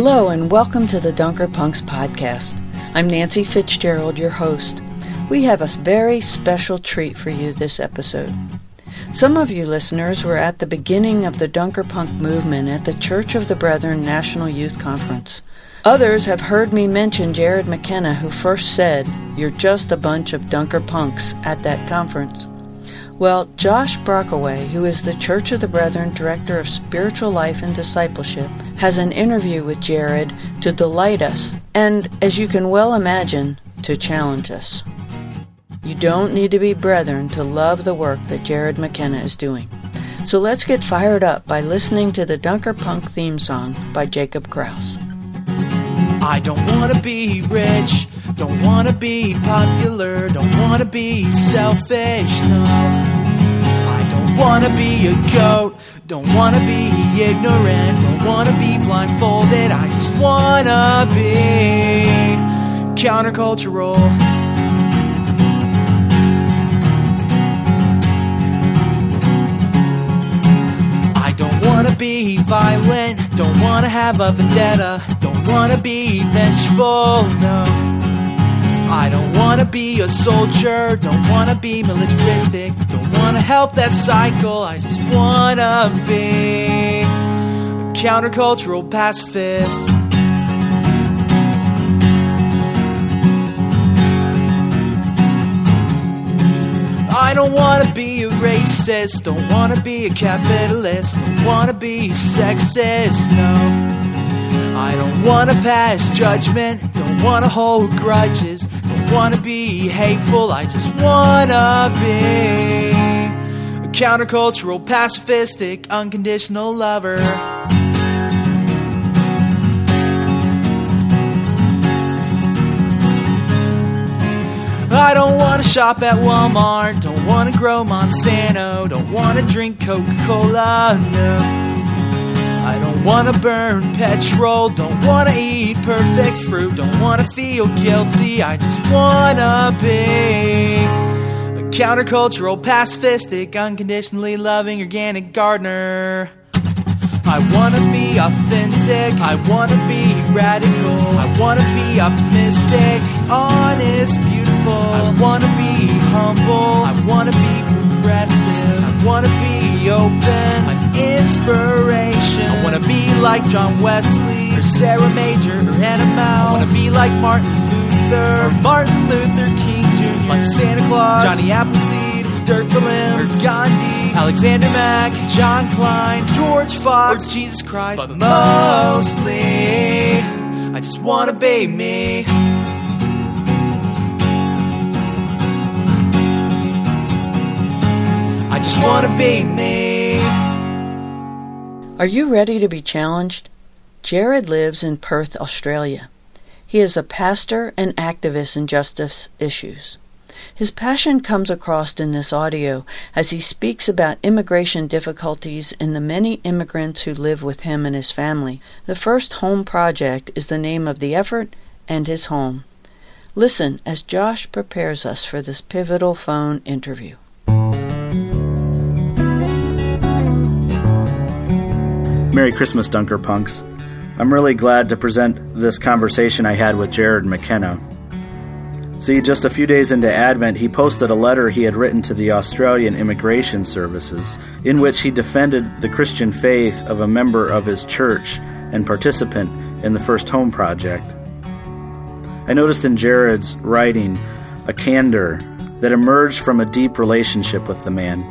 Hello, and welcome to the Dunker Punks podcast. I'm Nancy Fitzgerald, your host. We have a very special treat for you this episode. Some of you listeners were at the beginning of the Dunker Punk movement at the Church of the Brethren National Youth Conference. Others have heard me mention Jared McKenna, who first said, You're just a bunch of Dunker Punks at that conference. Well, Josh Brockway, who is the Church of the Brethren Director of Spiritual Life and Discipleship, has an interview with Jared to delight us and, as you can well imagine, to challenge us. You don't need to be brethren to love the work that Jared McKenna is doing. So let's get fired up by listening to the Dunker Punk theme song by Jacob Krause. I don't want to be rich, don't want to be popular, don't want to be selfish, no wanna be a goat, don't wanna be ignorant, don't wanna be blindfolded, I just wanna be countercultural. I don't wanna be violent, don't wanna have a vendetta, don't wanna be vengeful, no. Be a soldier, don't wanna be militaristic, don't wanna help that cycle, I just wanna be a countercultural pacifist. I don't wanna be a racist, don't wanna be a capitalist, don't wanna be sexist, no. I don't wanna pass judgment, don't wanna hold grudges, wanna be hateful, I just wanna be a countercultural, pacifistic, unconditional lover. I don't wanna shop at Walmart, don't wanna grow Monsanto, don't wanna drink Coca Cola, no. I don't wanna burn petrol, don't wanna eat perfect fruit, don't wanna feel guilty, I just wanna be a countercultural, pacifistic, unconditionally loving organic gardener. I wanna be authentic, I wanna be radical, I wanna be optimistic, honest, beautiful, I wanna be humble, I wanna be progressive, I wanna be open, like John Wesley, or Sarah Major, or Anna Mow. I wanna be like Martin Luther, or Martin Luther King Jr., like Santa Claus, Johnny Appleseed, Dirk Willems, or Gandhi, Alexander Mack, John Kline, George Fox, or Jesus Christ. But mostly, I just wanna be me. I just wanna be me. Are you ready to be challenged? Jared lives in Perth, Australia. He is a pastor and activist in justice issues. His passion comes across in this audio as he speaks about immigration difficulties in the many immigrants who live with him and his family. The First Home Project is the name of the effort and his home. Listen as Josh prepares us for this pivotal phone interview. Merry Christmas, Dunker Punks. I'm really glad to present this conversation I had with Jared McKenna. See, just a few days into Advent, he posted a letter he had written to the Australian Immigration Services in which he defended the Christian faith of a member of his church and participant in the First Home Project. I noticed in Jared's writing a candor that emerged from a deep relationship with the man.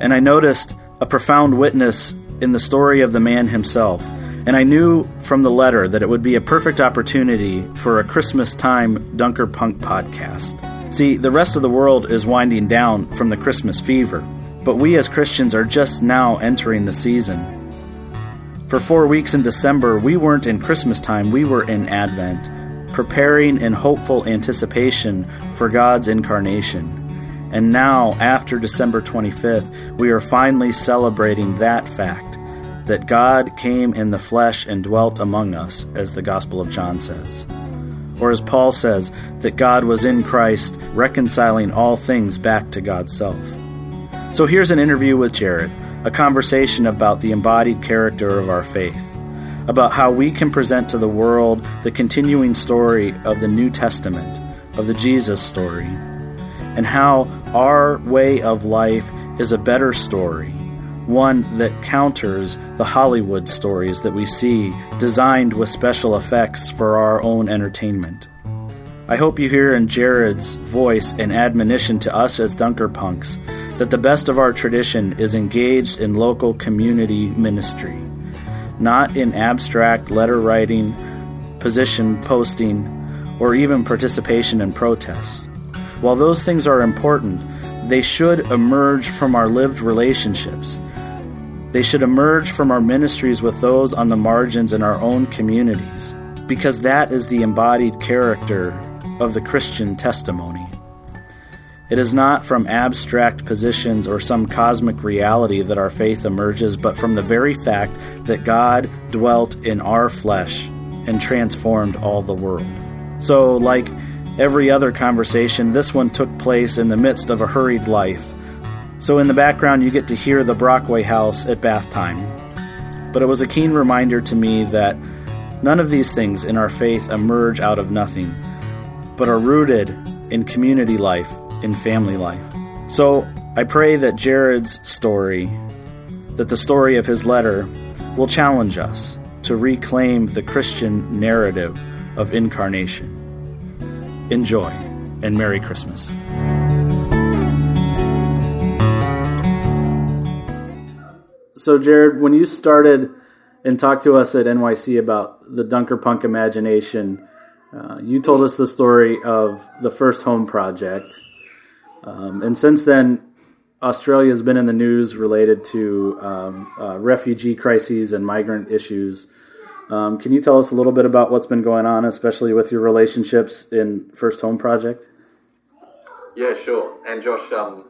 And I noticed a profound witness in the story of the man himself, and I knew from the letter that it would be a perfect opportunity for a Christmas time Dunker Punk podcast. See, the rest of the world is winding down from the Christmas fever, but we as Christians are just now entering the season. For four weeks in December, we weren't in Christmas time, we were in Advent, preparing in hopeful anticipation for God's incarnation. And now, after December 25th, we are finally celebrating that fact that God came in the flesh and dwelt among us, as the Gospel of John says. Or as Paul says, that God was in Christ, reconciling all things back to God's self. So here's an interview with Jared, a conversation about the embodied character of our faith. about how we can present to the world the continuing story of the New Testament, of the Jesus story, and how our way of life is a better story, one that counters the Hollywood stories that we see designed with special effects for our own entertainment. I hope you hear in Jared's voice an admonition to us as Dunkerpunks that the best of our tradition is engaged in local community ministry, not in abstract letter writing, position posting, or even participation in protests. While those things are important, they should emerge from our lived relationships. They should emerge from our ministries with those on the margins in our own communities, because that is the embodied character of the Christian testimony. It is not from abstract positions or some cosmic reality that our faith emerges, but from the very fact that God dwelt in our flesh and transformed all the world. So, like every other conversation, this one took place in the midst of a hurried life. So, in the background, you get to hear the Brockway house at bath time. But it was a keen reminder to me that none of these things in our faith emerge out of nothing, but are rooted in community life in family life. So I pray that Jared's story, that the story of his letter, will challenge us to reclaim the Christian narrative of incarnation. Enjoy and Merry Christmas. So, Jared, when you started and talked to us at NYC about the Dunker Punk imagination, uh, you told us the story of the first home project um, and since then, Australia has been in the news related to um, uh, refugee crises and migrant issues. Um, can you tell us a little bit about what's been going on, especially with your relationships in First Home Project? Yeah, sure. And Josh, um,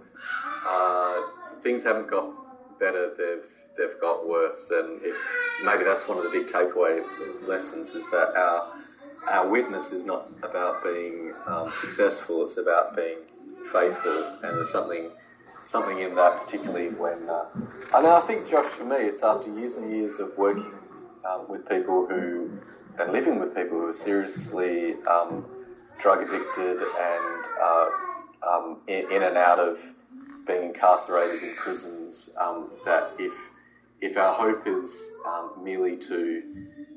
uh, things haven't got better; they've they've got worse. And if maybe that's one of the big takeaway lessons is that our our witness is not about being um, successful; it's about being faithful, and there's something something in that, particularly when. Uh, and I think, Josh, for me, it's after years and years of working um, with people who and living with people who are seriously um, drug addicted and uh, um, in, in, and out of being incarcerated in prisons. Um, that if if our hope is um, merely to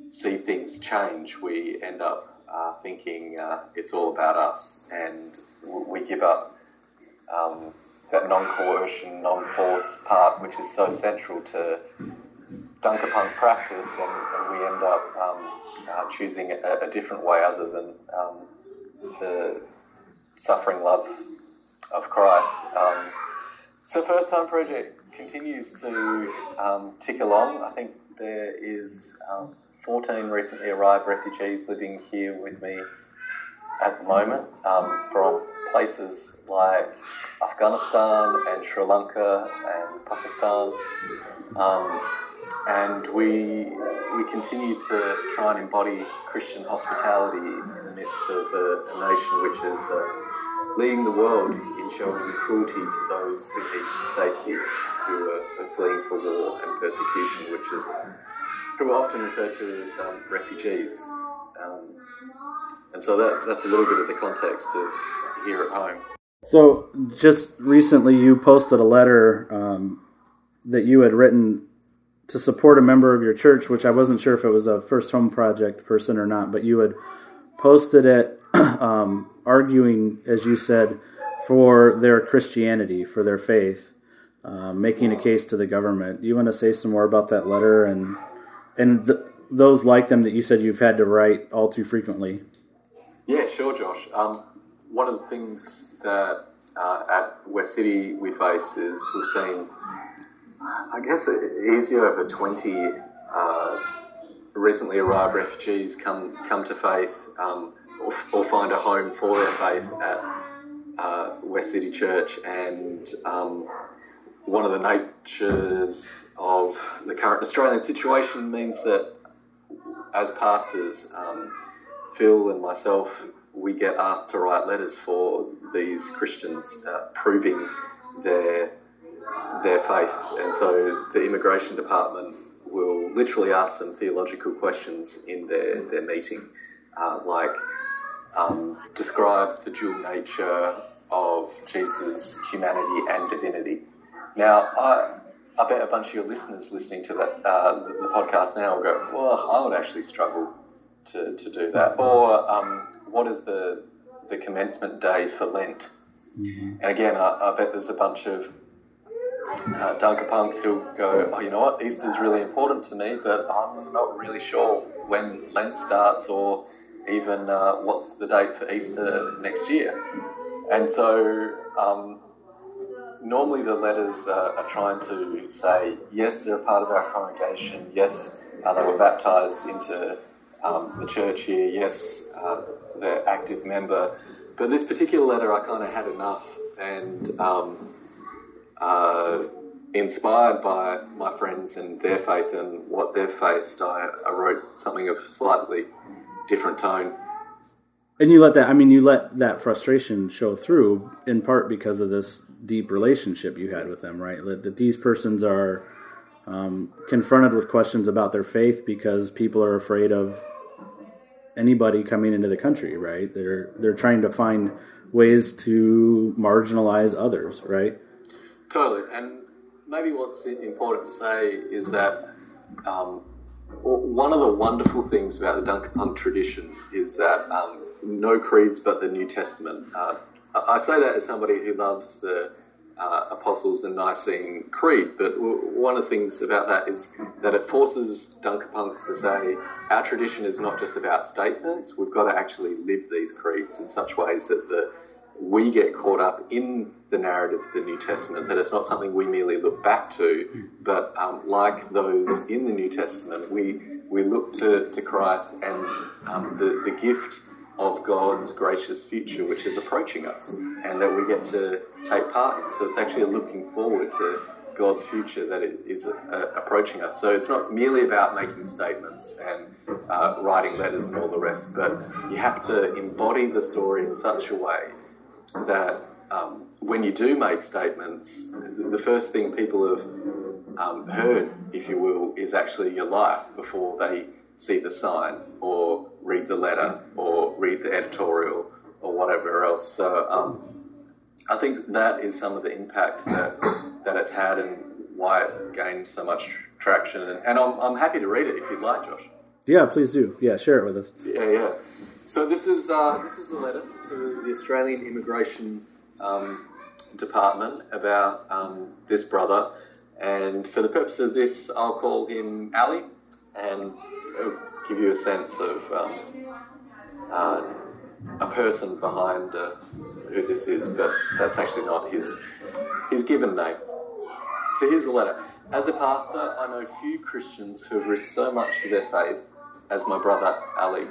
see things change, we end up uh, thinking uh, it's all about us, and we give up um, that non-coercion, non-force part, which is so central to Dunkerpunk practice, and, and we end up um, uh, choosing a, a, different way other than um, the suffering love of Christ. Um, so, First Home Project continues to um, tick along. I think there is um, 14 recently arrived refugees living here with me at the moment from places like Afghanistan and Sri Lanka and Pakistan. And we, we continue to try and embody Christian hospitality in the midst of a, a nation which is uh, leading the world in showing cruelty to those who need safety, who are, are fleeing for war and persecution, which is who are often referred to as um, refugees. Um, and so that, that's a little bit of the context of here at home. So, just recently, you posted a letter um, that you had written to support a member of your church, which I wasn't sure if it was a First Home Project person or not, but you had posted it um, arguing, as you said, for their Christianity, for their faith, uh, making a case to the government. You want to say some more about that letter and and th- those like them that you said you've had to write all too frequently? Yeah, sure, Josh. Um, one of the things that uh, at West City we face is we've seen, I guess, easier over 20 uh, recently arrived refugees come come to faith um, or, or, find a home for their faith at uh, West City Church, and um, one of the natures of the current Australian situation means that as pastors, um, Phil and myself we get asked to write letters for these Christians uh, proving their their faith, and so the immigration department will literally ask some theological questions in their, their meeting, uh, like um, describe the dual nature of Jesus' humanity and divinity. Now, I, I bet a bunch of your listeners listening to that uh, the podcast now will go, well, I would actually struggle to, to do that. Or um, what is the the commencement day for Lent? Mm-hmm. And again, I, I, bet there's a bunch of uh, Dunker punks who go, oh, you know what, Easter's really important to me, but I'm not really sure when Lent starts or even uh, what's the date for Easter next year. And so um, normally the letters uh, are trying to say, yes, they're a part of our congregation, yes, uh, they were baptized into um, the church here, yes, uh, they're active member. But this particular letter, I kind of had enough, and um, uh, inspired by my friends and their faith and what they've faced, I, I wrote something of slightly different tone. And you let that, I mean, you let that frustration show through in part because of this deep relationship you had with them, right? That these persons are um, confronted with questions about their faith because people are afraid of anybody coming into the country, right? They're they're trying to find ways to marginalize others, right? Totally, and maybe what's important to say is that um, one of the wonderful things about the Dunker Punk tradition is that um, no creeds but the New Testament. Uh, I say that as somebody who loves the uh, Apostles and Nicene Creed, but w- one of the things about that is that it forces Dunker Punks to say our tradition is not just about statements, we've got to actually live these creeds in such ways that the we get caught up in the narrative of the New Testament, that it's not something we merely look back to, but um, like those in the New Testament, we, we look to, to Christ and um, the, the gift of God's gracious future, which is approaching us, and that we get to take part in. So it's actually looking forward to God's future that is uh, approaching us. So it's not merely about making statements and uh, writing letters and all the rest, but you have to embody the story in such a way that um, when you do make statements, the first thing people have um, heard, if you will, is actually your life before they see the sign or read the letter or read the editorial or whatever else. So um, I think that is some of the impact that that it's had and why it gained so much traction. And, and I'm, I'm happy to read it if you'd like, Josh. Yeah, please do. Yeah, share it with us. Yeah, yeah. So this is uh, this is a letter to the Australian Immigration um, Department about um, this brother, and for the purpose of this, I'll call him Ali, and it'll give you a sense of um, uh, a person behind uh, who this is, but that's actually not his his given name. So here's the letter. As a pastor, I know few Christians who have risked so much for their faith as my brother Ali.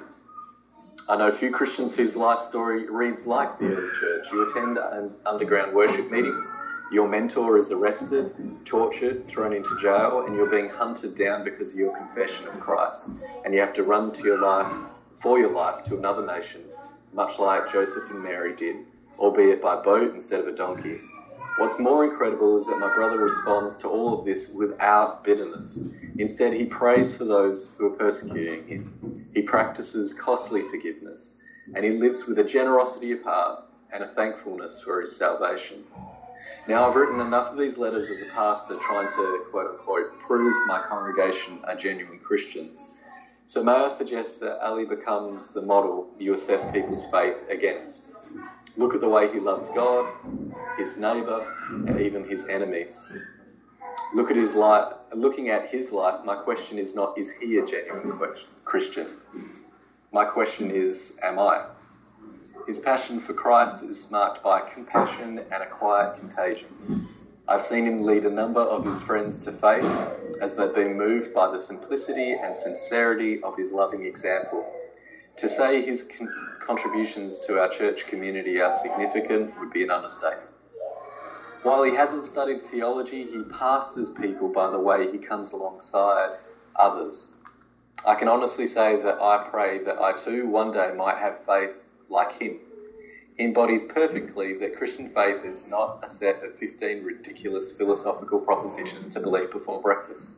I know few Christians whose life story reads like the early church. You attend underground worship meetings, your mentor is arrested, tortured, thrown into jail, and you're being hunted down because of your confession of Christ. And you have to run to your life, for your life, to another nation, much like Joseph and Mary did, albeit by boat instead of a donkey. What's more incredible is that my brother responds to all of this without bitterness. Instead, he prays for those who are persecuting him. He practices costly forgiveness, and he lives with a generosity of heart and a thankfulness for his salvation. Now, I've written enough of these letters as a pastor trying to, quote unquote, prove my congregation are genuine Christians. So, may I suggest that Ali becomes the model you assess people's faith against? Look at the way he loves God, his neighbour, and even his enemies. Look at his life. Looking at his life, my question is not is he a genuine Christian. My question is, am I? His passion for Christ is marked by compassion and a quiet contagion. I've seen him lead a number of his friends to faith as they've been moved by the simplicity and sincerity of his loving example. To say his contributions to our church community are significant would be an understatement. While he hasn't studied theology, he pastors people by the way he comes alongside others. I can honestly say that I pray that I too one day might have faith like him. He embodies perfectly that Christian faith is not a set of 15 ridiculous philosophical propositions to believe before breakfast.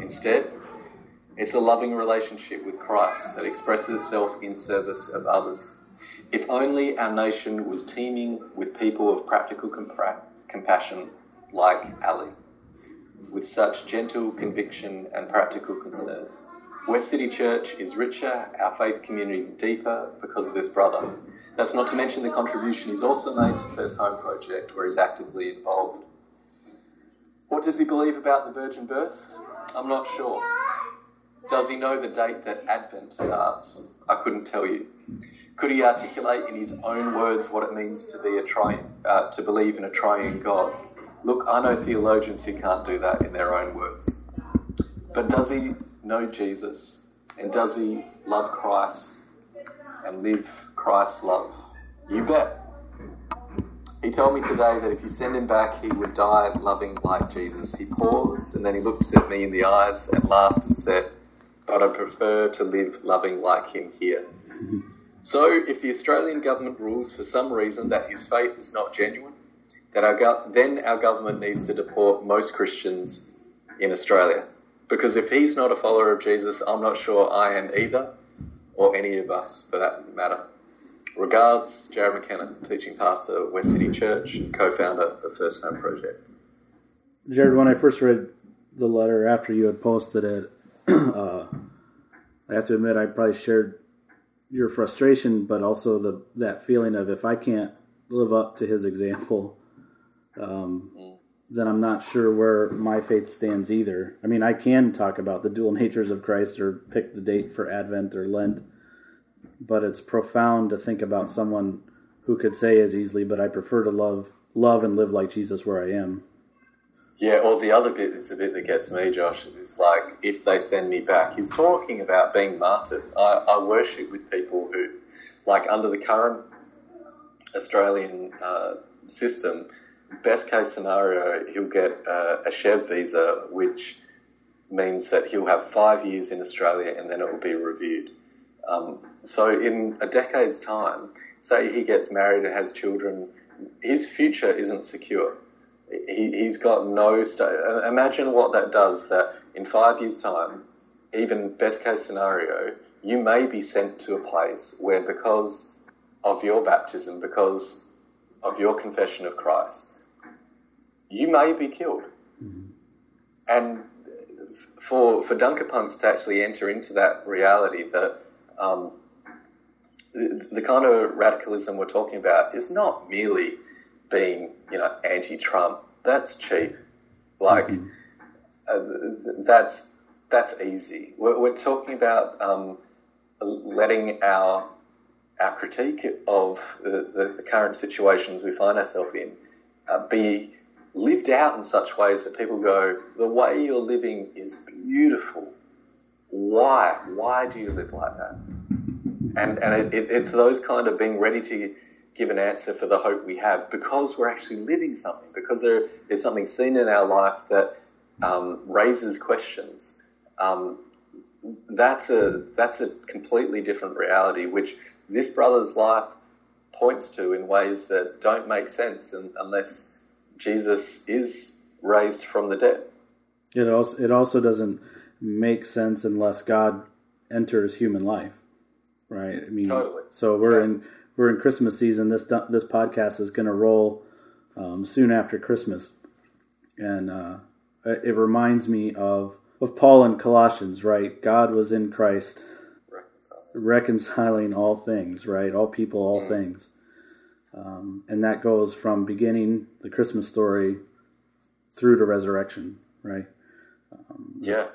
Instead, it's a loving relationship with Christ that expresses itself in service of others. If only our nation was teeming with people of practical compa- compassion like Ali, with such gentle conviction and practical concern. West City Church is richer, our faith community deeper because of this brother. That's not to mention the contribution he's also made to First Home Project, where he's actively involved. What does he believe about the virgin birth? I'm not sure. Does he know the date that Advent starts? I couldn't tell you. Could he articulate in his own words what it means to be a tri- uh, to believe in a triune God? Look, I know theologians who can't do that in their own words. But does he know Jesus? And does he love Christ and live Christ's love? You bet. He told me today that if you send him back, he would die loving like Jesus. He paused and then he looked at me in the eyes and laughed and said, But I prefer to live loving like him here. So, if the Australian government rules for some reason that his faith is not genuine, that our go- then our government needs to deport most Christians in Australia. Because if he's not a follower of Jesus, I'm not sure I am either, or any of us for that matter. Regards, Jared McKenna, teaching pastor, West City Church, and co founder of First Home Project. Jared, when I first read the letter after you had posted it, uh, I have to admit I probably shared your frustration, but also the that feeling of if I can't live up to his example, um, mm. then I'm not sure where my faith stands either. I mean, I can talk about the dual natures of Christ or pick the date for Advent or Lent, but it's profound to think about someone who could say as easily, "But I prefer to love love and live like Jesus where I am." Yeah, or the other bit is the bit that gets me, Josh. Is like if they send me back. He's talking about being martyred. I, I worship with people who, like under the current Australian uh, system, best case scenario, he'll get uh, a SHEV visa, which means that he'll have five years in Australia and then it will be reviewed. Um, so in a decade's time, say he gets married and has children, his future isn't secure he, has got no. St- imagine what that does. That in five years' time, even best case scenario, you may be sent to a place where, because of your baptism, because of your confession of Christ, you may be killed. Mm-hmm. And for for punks to actually enter into that reality that um, the, the kind of radicalism we're talking about is not merely being, you know, anti-Trump, that's cheap. Like, mm-hmm. uh, that's that's easy. We're, we're talking about um, letting our our critique of the, the, the, current situations we find ourselves in uh, be lived out in such ways that people go, the way you're living is beautiful. Why? Why do you live like that? And and it, it's those kind of being ready to give an answer for the hope we have because we're actually living something, because there is something seen in our life that um, raises questions. Um, that's a that's a completely different reality, which this brother's life points to in ways that don't make sense unless Jesus is raised from the dead. It also it also doesn't make sense unless God enters human life, right? I mean, totally. So we're yeah. in we're in Christmas season. This this podcast is going to roll um, soon after Christmas, and uh, it reminds me of of Paul in Colossians. Right, God was in Christ, reconciling, reconciling all things. Right, all people, all mm. things, um, and that goes from beginning the Christmas story through to resurrection. Right. Um, yeah.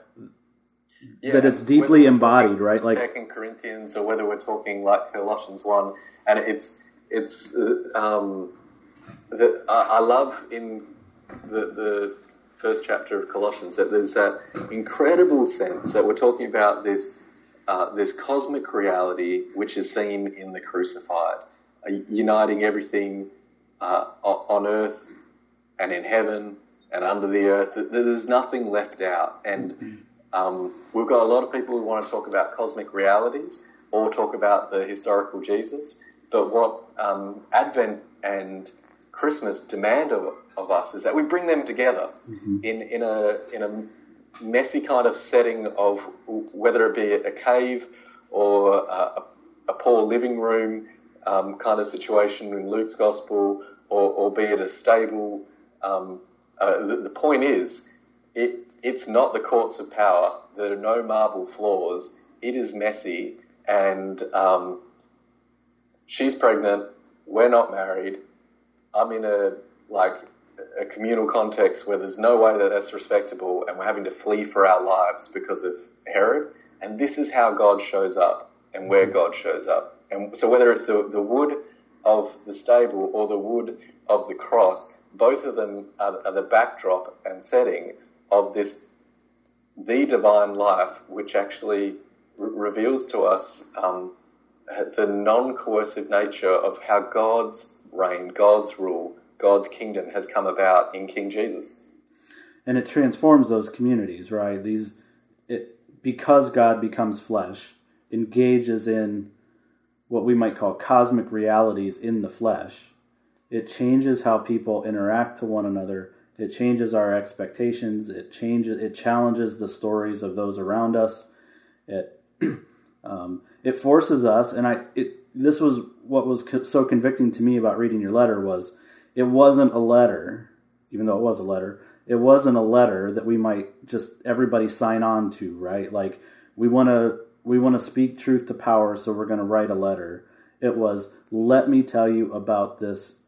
Yeah, that it's deeply embodied, right? Like Second Corinthians, or whether we're talking like Colossians one, and it's it's uh, um, I love in the the first chapter of Colossians that there's that incredible sense that we're talking about this uh, this cosmic reality which is seen in the crucified, uh, uniting everything uh, on earth and in heaven and under the earth. There's nothing left out, and um, we've got a lot of people who want to talk about cosmic realities or talk about the historical Jesus. But what um, Advent and Christmas demand of, of, us is that we bring them together mm-hmm. in, in, a, in a messy kind of setting of whether it be a cave or a, a poor living room um, kind of situation in Luke's gospel, or, or be it a stable. Um, uh, the, the, point is, it, it's not the courts of power. There are no marble floors. It is messy, and um, she's pregnant. We're not married. I'm in a like a communal context where there's no way that that's respectable, and we're having to flee for our lives because of Herod. And this is how God shows up, and where God shows up. And so, whether it's the, the wood of the stable or the wood of the cross, both of them are, are the backdrop and setting of this the divine life, which actually re- reveals to us um, the non coercive nature of how God's reign, God's rule, God's kingdom has come about in King Jesus. And it transforms those communities, right? These, it, because God becomes flesh, engages in what we might call cosmic realities in the flesh. It changes how people interact to one another. It changes our expectations. It changes. It challenges the stories of those around us. It um, it forces us, and I. It this was what was co- so convicting to me about reading your letter was it wasn't a letter, even though it was a letter. It wasn't a letter that we might just everybody sign on to, right? Like we want to we want to speak truth to power, so we're going to write a letter. It was, let me tell you about this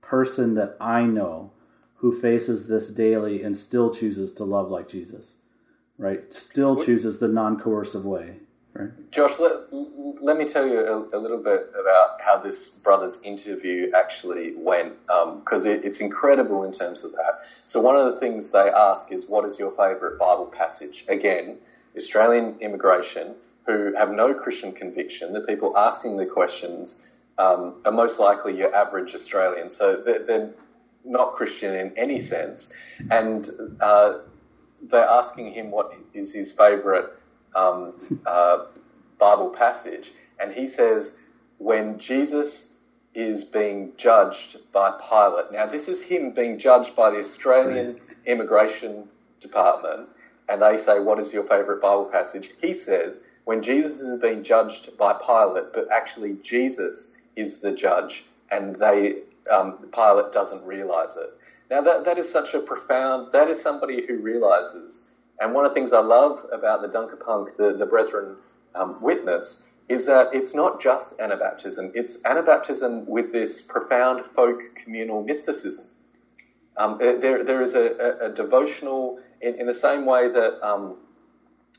person that I know who faces this daily and still chooses to love like Jesus, right? Still chooses the non coercive way. Right. Josh, let, let me tell you a, a, little bit about how this brother's interview actually went, because um, it, it's incredible in terms of that. So, one of the things they ask is, What is your favourite Bible passage? Again, Australian immigration, who have no Christian conviction, the people asking the questions um, are most likely your average Australian. So they're, they're not Christian in any sense. And uh, they're asking him what is his favourite um, uh, Bible passage. And he says, when Jesus is being judged by Pilate. Now, this is him being judged by the Australian Immigration Department. And they say, What is your favourite Bible passage? He says, when Jesus is being judged by Pilate, but actually Jesus is the judge, and they um, Pilate doesn't realize it. Now that that is such a profound. That is somebody who realizes. And one of the things I love about the Dunkerpunk, the the Brethren um, witness, is that it's not just Anabaptism. It's Anabaptism with this profound folk communal mysticism. Um, there, there is a, a, a devotional in, in, the same way that um,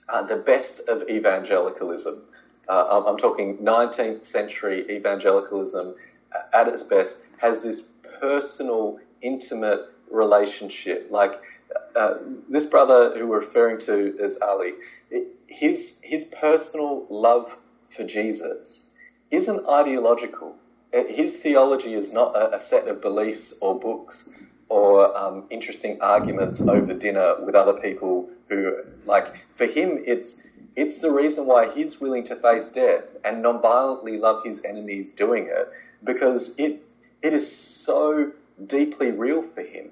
uh, the best of evangelicalism. Uh, I'm talking 19th century evangelicalism uh, at its best has this personal, intimate relationship. Like uh, this brother who we're referring to as Ali, his his personal love for Jesus isn't ideological. Uh, his theology is not a, a set of beliefs or books or um, interesting arguments over dinner with other people who like for him it's it's the reason why he's willing to face death and non-violently love his enemies doing it because it it is so deeply real for him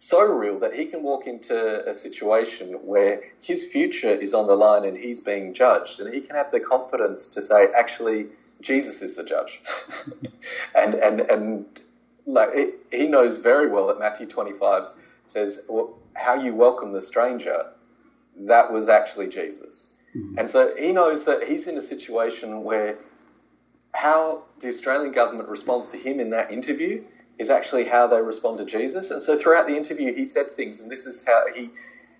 so real that he can walk into a situation where his future is on the line and he's being judged and he can have the confidence to say actually Jesus is the judge and and and like it, he knows very well that Matthew 25 says well, how you welcome the stranger that was actually Jesus. Mm-hmm. And so he knows that he's in a situation where how the Australian government responds to him in that interview is actually how they respond to Jesus. And so throughout the interview, he said things, and this is how he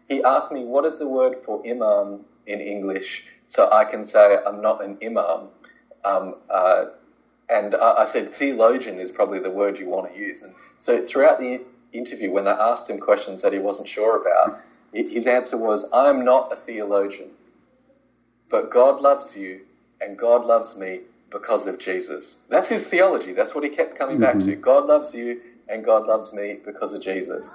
he asked me, "What is the word for imam in English?" So I can say I'm not an imam. Um, uh, and I, I said theologian is probably the word you want to use. And so throughout the interview, when they asked him questions that he wasn't sure about, his answer was, I'm not a theologian, but God loves you and God loves me because of Jesus. That's his theology. That's what he kept coming mm-hmm. back to. Mm-hmm. God loves you and God loves me because of Jesus.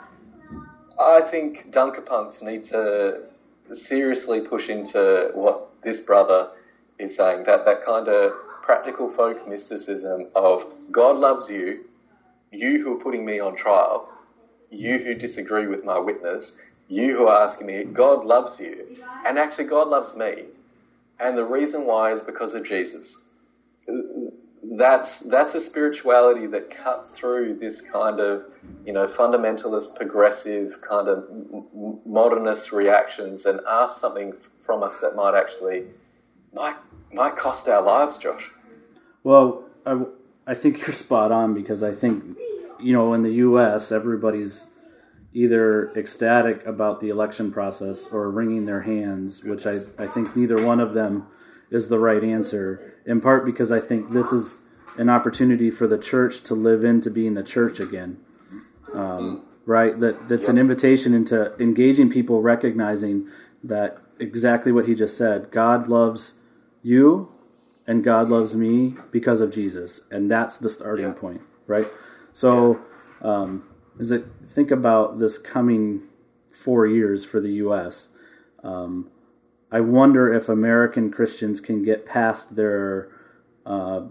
I think Dunkerpunks need to seriously push into what this brother is saying that, that kind of practical folk mysticism of God loves you, you who are putting me on trial, you who disagree with my witness, you who are asking me, God loves you. And actually, God loves me. And the reason why is because of Jesus. That's, that's a spirituality that cuts through this kind of, you know, fundamentalist, progressive, kind of modernist reactions and asks something from us that might actually, might, might cost our lives, Josh. Well, I, I think you're spot on because I think, you know, in the U.S., everybody's either ecstatic about the election process or wringing their hands, which I, I think neither one of them is the right answer, in part because I think this is an opportunity for the church to live into being the church again. Um, right? That that's an invitation into engaging people, recognizing that exactly what he just said. God loves you, and God loves me because of Jesus, and that's the starting yeah. point, right? So, um, is it think about this coming four years for the U.S. Um, I wonder if American Christians can get past their uh,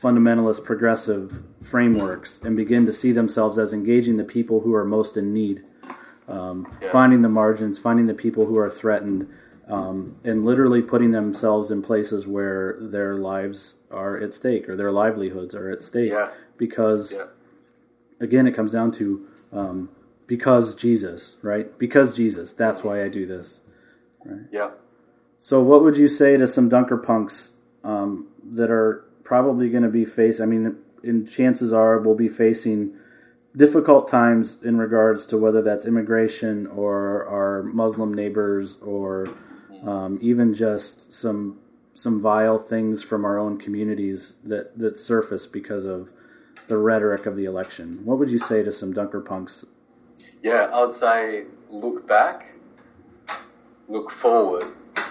fundamentalist progressive frameworks and begin to see themselves as engaging the people who are most in need, um, yeah. finding the margins, finding the people who are threatened, um, and literally putting themselves in places where their lives are at stake or their livelihoods are at stake yeah. because. Yeah again, it comes down to um, because Jesus, right? Because Jesus. That's why I do this. Right. Yeah. So, what would you say to some dunker punks um, that are probably going to be faced? I mean, in chances are we'll be facing difficult times in regards to whether that's immigration or our Muslim neighbors or um, even just some some vile things from our own communities that that surface because of the rhetoric of the election. What would you say to some Dunker punks? Yeah, I would say look back, look forward,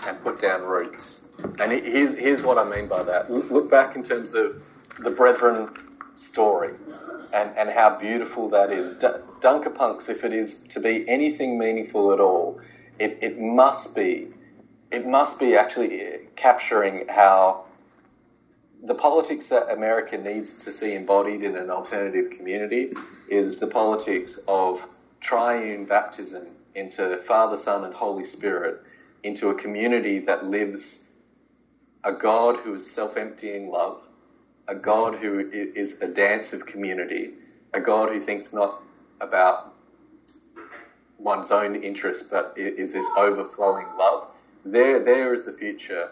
and put down roots. And here's, here's what I mean by that. Look back in terms of the Brethren story and, and how beautiful that is. D- Dunker punks, if it is to be anything meaningful at all, it, it must be it must be actually eh, capturing how the politics that America needs to see embodied in an alternative community is the politics of triune baptism into Father, Son, and Holy Spirit, into a community that lives a God who is self emptying love, a God who is a dance of community, a God who thinks not about one's own interest but is this overflowing love. There, there is the future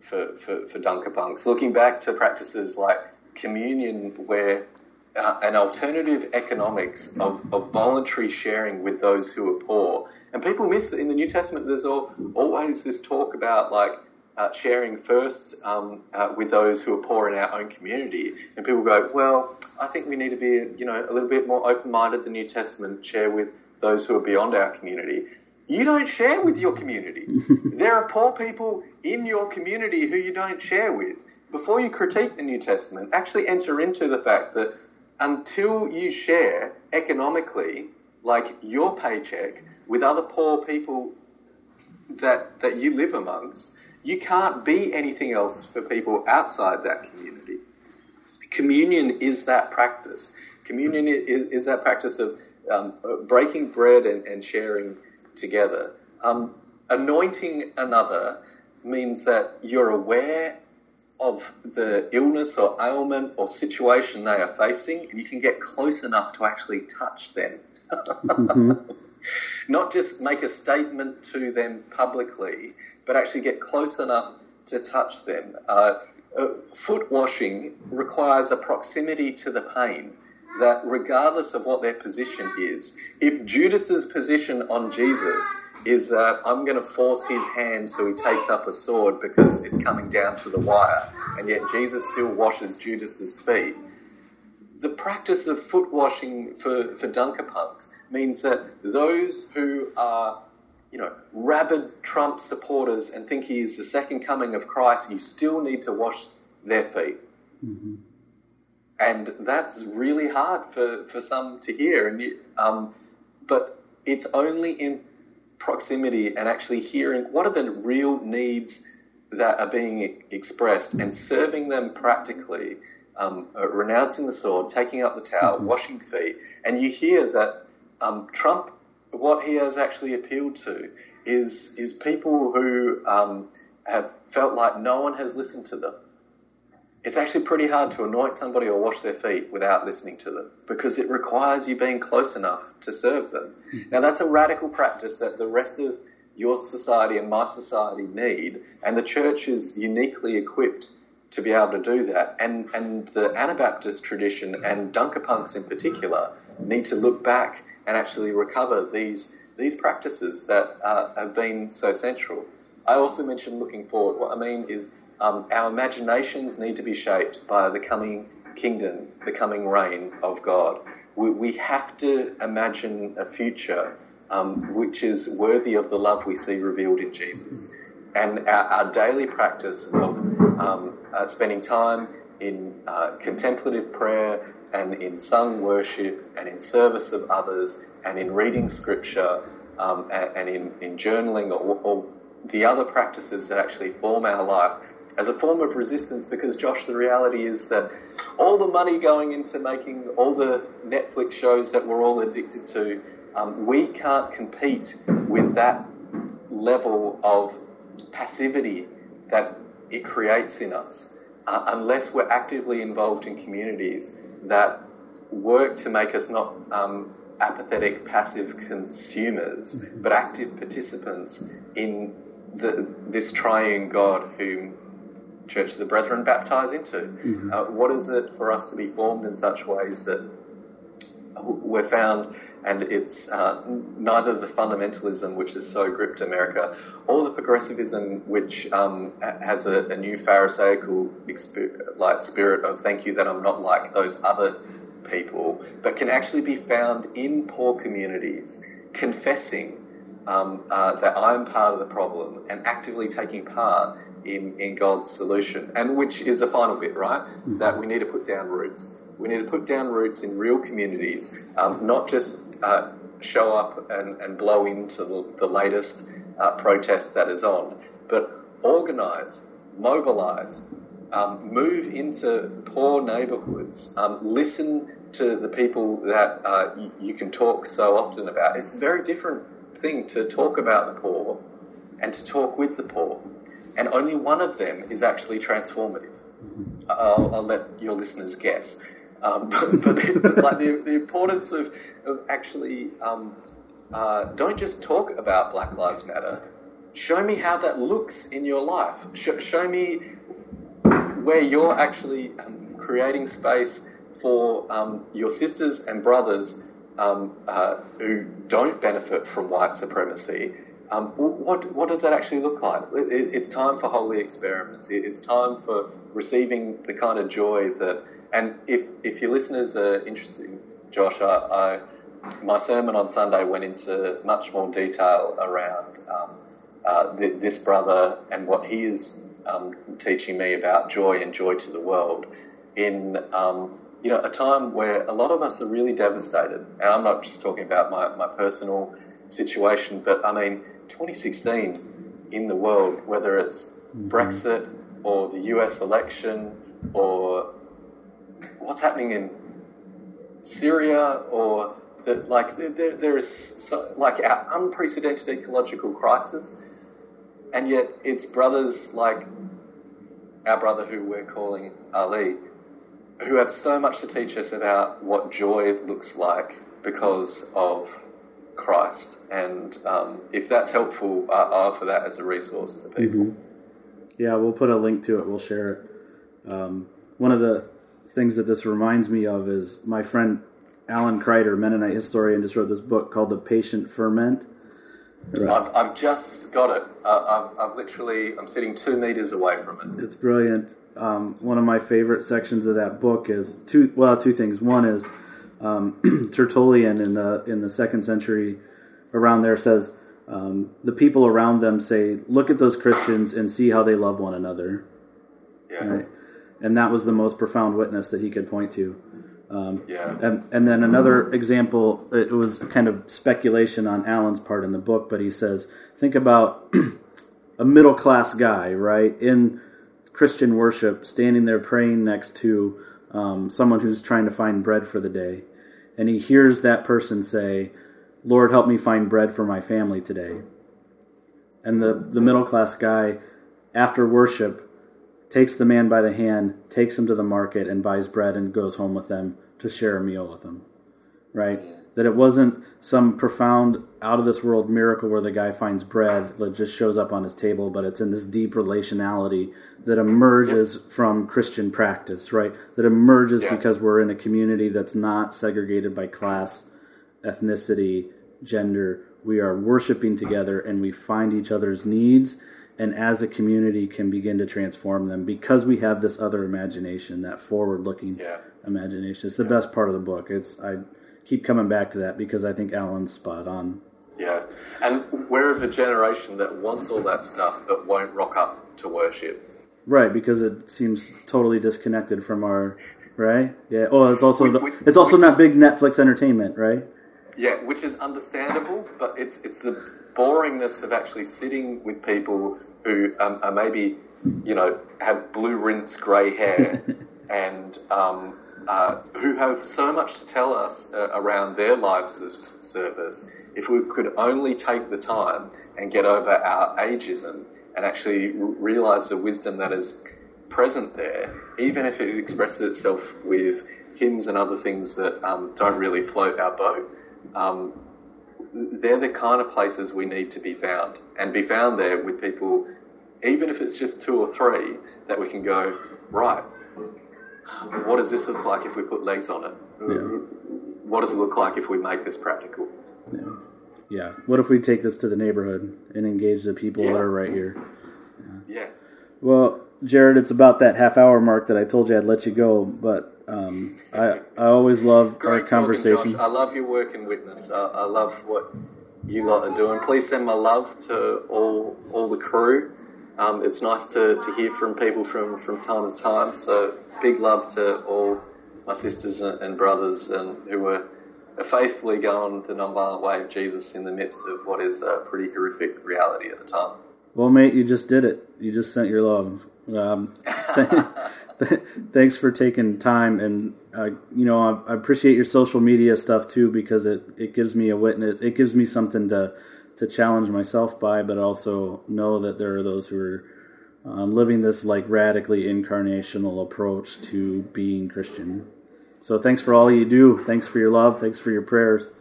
for, for, for. Looking back to practices like communion, where uh, an alternative economics of, of voluntary sharing with those who are poor. And people miss that in the New Testament, there's all, always this talk about like uh, sharing first um, uh, with those who are poor in our own community. And people go, well, I think we need to be, you know, a little bit more open-minded. The New Testament share with those who are beyond our community you don't share with your community. there are poor people in your community who you don't share with. Before you critique the New Testament, actually enter into the fact that until you share economically, like your paycheck, with other poor people that, that you live amongst, you can't be anything else for people outside that community. Communion is that practice. Communion is, is that practice of um, breaking bread and, and sharing together. Um, anointing another means that you're aware of the illness or ailment or situation they are facing, and you can get close enough to actually touch them. mm-hmm. Not just make a statement to them publicly, but actually get close enough to touch them. Uh, uh, foot washing requires a proximity to the pain that regardless of what their position is, if Judas's position on Jesus is that I'm going to force his hand so he takes up a sword because it's coming down to the wire, and yet Jesus still washes Judas's feet. The practice of foot washing for, for dunker punks means that those who are, you know, rabid Trump supporters and think he is the second coming of Christ, you still need to wash their feet. Mm-hmm and that's really hard for, for some to hear. And you, um, but it's only in proximity and actually hearing what are the real needs that are being expressed and serving them practically, um, uh, renouncing the sword, taking up the towel, mm-hmm. washing feet, and you hear that um, Trump what he has actually appealed to is is people who um, have felt like no one has listened to them. It's actually pretty hard to anoint somebody or wash their feet without listening to them because it requires you being close enough to serve them. Mm-hmm. Now, that's a radical practice that the rest of your society and my society need, and the church is uniquely equipped to be able to do that. And, and the Anabaptist tradition and Dunkerpunks in particular need to look back and actually recover these, these practices that uh, have been so central. I also mentioned looking forward. What I mean is um, our imaginations need to be shaped by the coming kingdom, the coming reign of God. We, we have to imagine a future um, which is worthy of the love we see revealed in Jesus. And our, our daily practice of um, uh, spending time in uh, contemplative prayer and in sung worship and in service of others and in reading scripture um, and, and, in, in journaling or, or the other practices that actually form our life as a form of resistance. Because Josh the reality is that all the money going into making all the Netflix shows that we're all addicted to um, we can't compete with that level of passivity that it creates in us uh, unless we're actively involved in communities that work to make us not um, apathetic, passive consumers, mm-hmm. but active participants in the, this triune God whom Church of the Brethren baptize into. Mm-hmm. Uh, what is it for us to be formed in such ways that we're found, and it's uh, neither the fundamentalism which has so gripped America, or the progressivism which um, has a, a, new Pharisaical like spirit of thank you that I'm not like those other people, but can actually be found in poor communities, confessing um, uh, that I'm part of the problem and actively taking part in, in God's solution, and which is the final bit, right? Mm-hmm. That we need to put down roots. We need to put down roots in real communities, um, not just uh, show up and, and blow into the, the latest uh, protest that is on, but organise, mobilise, um, move into poor neighbourhoods, um, listen to the people that uh, you, you can talk so often about. It's a very different thing to talk about the poor and to talk with the poor. And only one of them is actually transformative. I'll, I'll let your listeners guess. Um, but, but like the, the importance of, of actually um, uh, don't just talk about Black Lives Matter. Show me how that looks in your life. Sh- show me where you're actually um, creating space for um, your sisters and brothers um, uh, who don't benefit from white supremacy. Um, what, what does that actually look like? It, it's time for holy experiments. It's time for receiving the kind of joy that and if, if your listeners are interested, Josh, I, I, my sermon on Sunday went into much more detail around um, uh, th- this brother and what he is um, teaching me about joy and joy to the world in um, you know a time where a lot of us are really devastated. And I'm not just talking about my, my personal situation, but I mean 2016 in the world, whether it's mm-hmm. Brexit or the US election or what's happening in Syria or that like there, there is so, like our unprecedented ecological crisis, and yet it's brothers like our brother who we're calling Ali, who have so much to teach us about what joy looks like because of Christ. And um, if that's helpful, I offer that as a resource to people. Mm-hmm. Yeah, we'll put a link to it. We'll share it. Um, one of the things that this reminds me of is my friend Alan Kreider, Mennonite historian, just wrote this book called The Patient Ferment. Right. I've, I've just got it. Uh, I've, I've literally, I'm sitting two meters away from it. It's brilliant. Um, one of my favorite sections of that book is two. Well, two things. One is um, Tertullian in the in the second century, around there says um, the people around them say, "Look at those Christians and see how they love one another." Yeah. Right? and that was the most profound witness that he could point to. Um, yeah. And, and then another example, it was kind of speculation on Alan's part in the book, but he says, think about a middle class guy, right, in Christian worship, standing there praying next to um, someone who's trying to find bread for the day. And he hears that person say, Lord, help me find bread for my family today. And the, the middle class guy, after worship, takes the man by the hand, takes him to the market, and buys bread and goes home with them to share a meal with them. Right? That it wasn't some profound, out of this world miracle where the guy finds bread that just shows up on his table, but it's in this deep relationality that emerges from Christian practice, right? That emerges yeah. because we're in a community that's not segregated by class, ethnicity, gender. We are worshiping together and we find each other's needs and as a community can begin to transform them because we have this other imagination, that forward looking yeah. imagination. It's the best part of the book. It's I keep coming back to that because I think Alan's spot on. Yeah, and we're of a generation that wants all that stuff but won't rock up to worship. Right, because it seems totally disconnected from our right. Yeah. Oh, it's also which, it's also not is, big Netflix entertainment, right? Yeah, which is understandable, but it's it's the boringness of actually sitting with people who um, are maybe you know have blue rinse grey hair and um, uh, who have so much to tell us uh, around their lives of service. If we could only take the time and get over our ageism and actually realize the wisdom that is present there, even if it expresses itself with hymns and other things that um, don't really float our boat, um, they're the kind of places we need to be found and be found there with people, even if it's just two or three, that we can go, right, what does this look like if we put legs on it? Yeah. What does it look like if we make this practical? Yeah. Yeah. What if we take this to the neighborhood and engage the people yeah. that are right here? Yeah. Well, Jared, it's about that half hour mark that I told you I'd let you go, but um, I I always love Great our conversation. Talking, Josh. I love your work and Witness. I, I love what you lot are doing. Please send my love to all all the crew. Um, it's nice to, to hear from people from, from time to time. So big love to all my sisters and brothers and who were faithfully going the nonviolent way of Jesus in the midst of what is a pretty horrific reality at the time. Well, mate, you just did it. You just sent your love. Um, th- thanks for taking time, and uh, you know I, I, appreciate your social media stuff too because it, it gives me a witness. It gives me something to to challenge myself by, but also know that there are those who are um, living this like radically incarnational approach to being Christian. So thanks for all you do. Thanks for your love. Thanks for your prayers.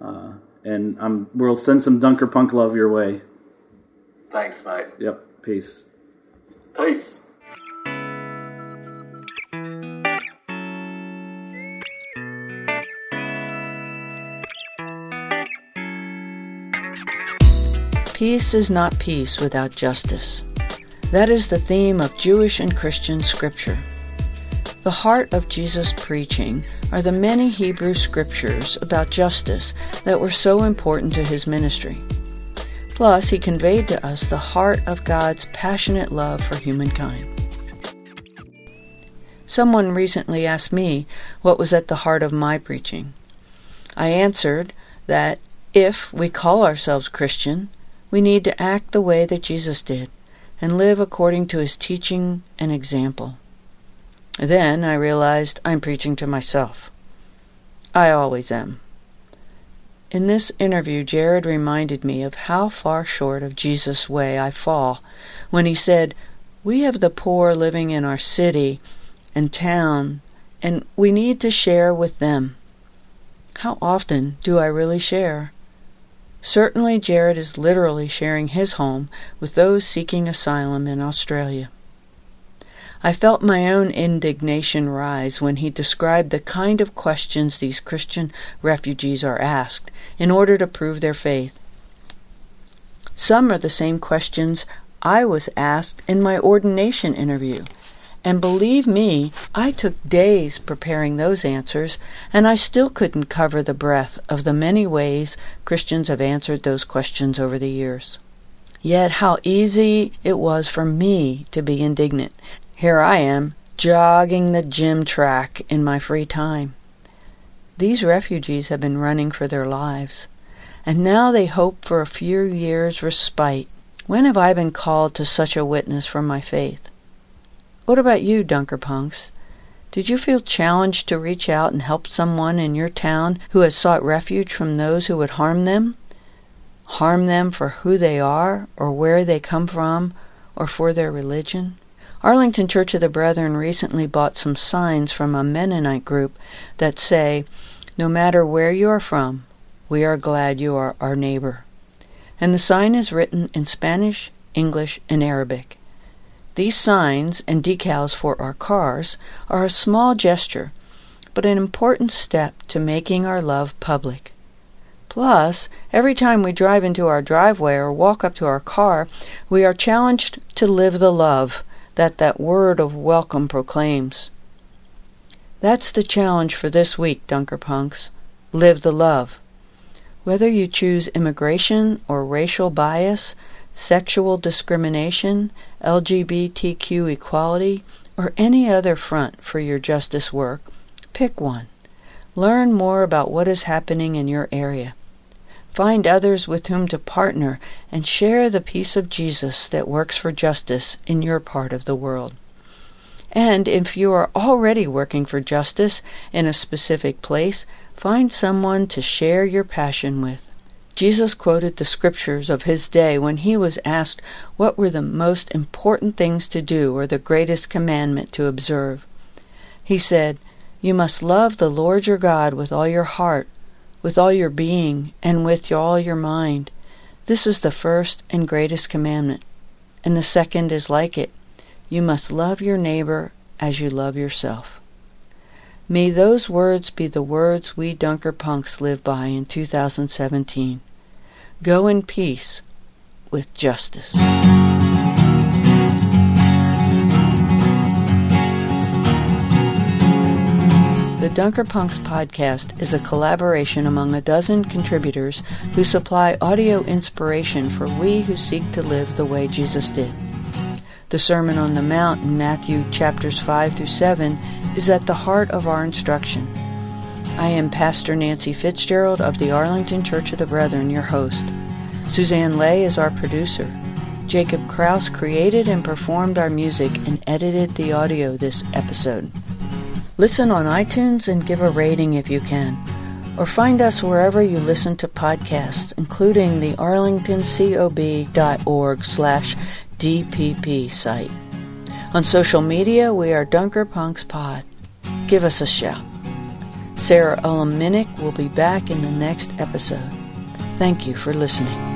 Uh, and I'm, we'll send some Dunker Punk love your way. Thanks, mate. Yep. Peace. Peace. Peace is not peace without justice. That is the theme of Jewish and Christian scripture. The heart of Jesus' preaching are the many Hebrew scriptures about justice that were so important to his ministry. Plus, he conveyed to us the heart of God's passionate love for humankind. Someone recently asked me what was at the heart of my preaching. I answered that if we call ourselves Christian, we need to act the way that Jesus did and live according to his teaching and example. Then I realized I'm preaching to myself. I always am. In this interview, Jared reminded me of how far short of Jesus' way I fall when he said, We have the poor living in our city and town, and we need to share with them. How often do I really share? Certainly, Jared is literally sharing his home with those seeking asylum in Australia. I felt my own indignation rise when he described the kind of questions these Christian refugees are asked in order to prove their faith. Some are the same questions I was asked in my ordination interview and believe me, I took days preparing those answers, and I still couldn't cover the breadth of the many ways Christians have answered those questions over the years. Yet how easy it was for me to be indignant. Here I am, jogging the gym track in my free time. These refugees have been running for their lives, and now they hope for a few years' respite. When have I been called to such a witness for my faith? What about you, Dunker Punks? Did you feel challenged to reach out and help someone in your town who has sought refuge from those who would harm them? Harm them for who they are, or where they come from, or for their religion? Arlington Church of the Brethren recently bought some signs from a Mennonite group that say, No matter where you are from, we are glad you are our neighbor. And the sign is written in Spanish, English, and Arabic. These signs and decals for our cars are a small gesture, but an important step to making our love public. Plus, every time we drive into our driveway or walk up to our car, we are challenged to live the love that that word of welcome proclaims. That's the challenge for this week, Dunkerpunks. Live the love. Whether you choose immigration or racial bias, sexual discrimination, LGBTQ equality, or any other front for your justice work, pick one. Learn more about what is happening in your area. Find others with whom to partner and share the peace of Jesus that works for justice in your part of the world. And if you are already working for justice in a specific place, find someone to share your passion with. Jesus quoted the scriptures of his day when he was asked what were the most important things to do or the greatest commandment to observe. He said, You must love the Lord your God with all your heart, with all your being, and with all your mind. This is the first and greatest commandment. And the second is like it you must love your neighbor as you love yourself. May those words be the words we Dunker Punks live by in 2017. Go in peace with justice. The Dunker Punks podcast is a collaboration among a dozen contributors who supply audio inspiration for we who seek to live the way Jesus did. The Sermon on the Mount in Matthew chapters 5 through 7 is at the heart of our instruction. I am Pastor Nancy Fitzgerald of the Arlington Church of the Brethren, your host. Suzanne Lay is our producer. Jacob Kraus created and performed our music and edited the audio this episode. Listen on iTunes and give a rating if you can. Or find us wherever you listen to podcasts, including the arlingtoncob.org slash DPP site. On social media, we are Dunker Punks Pod. Give us a shout. Sarah Ullum will be back in the next episode. Thank you for listening.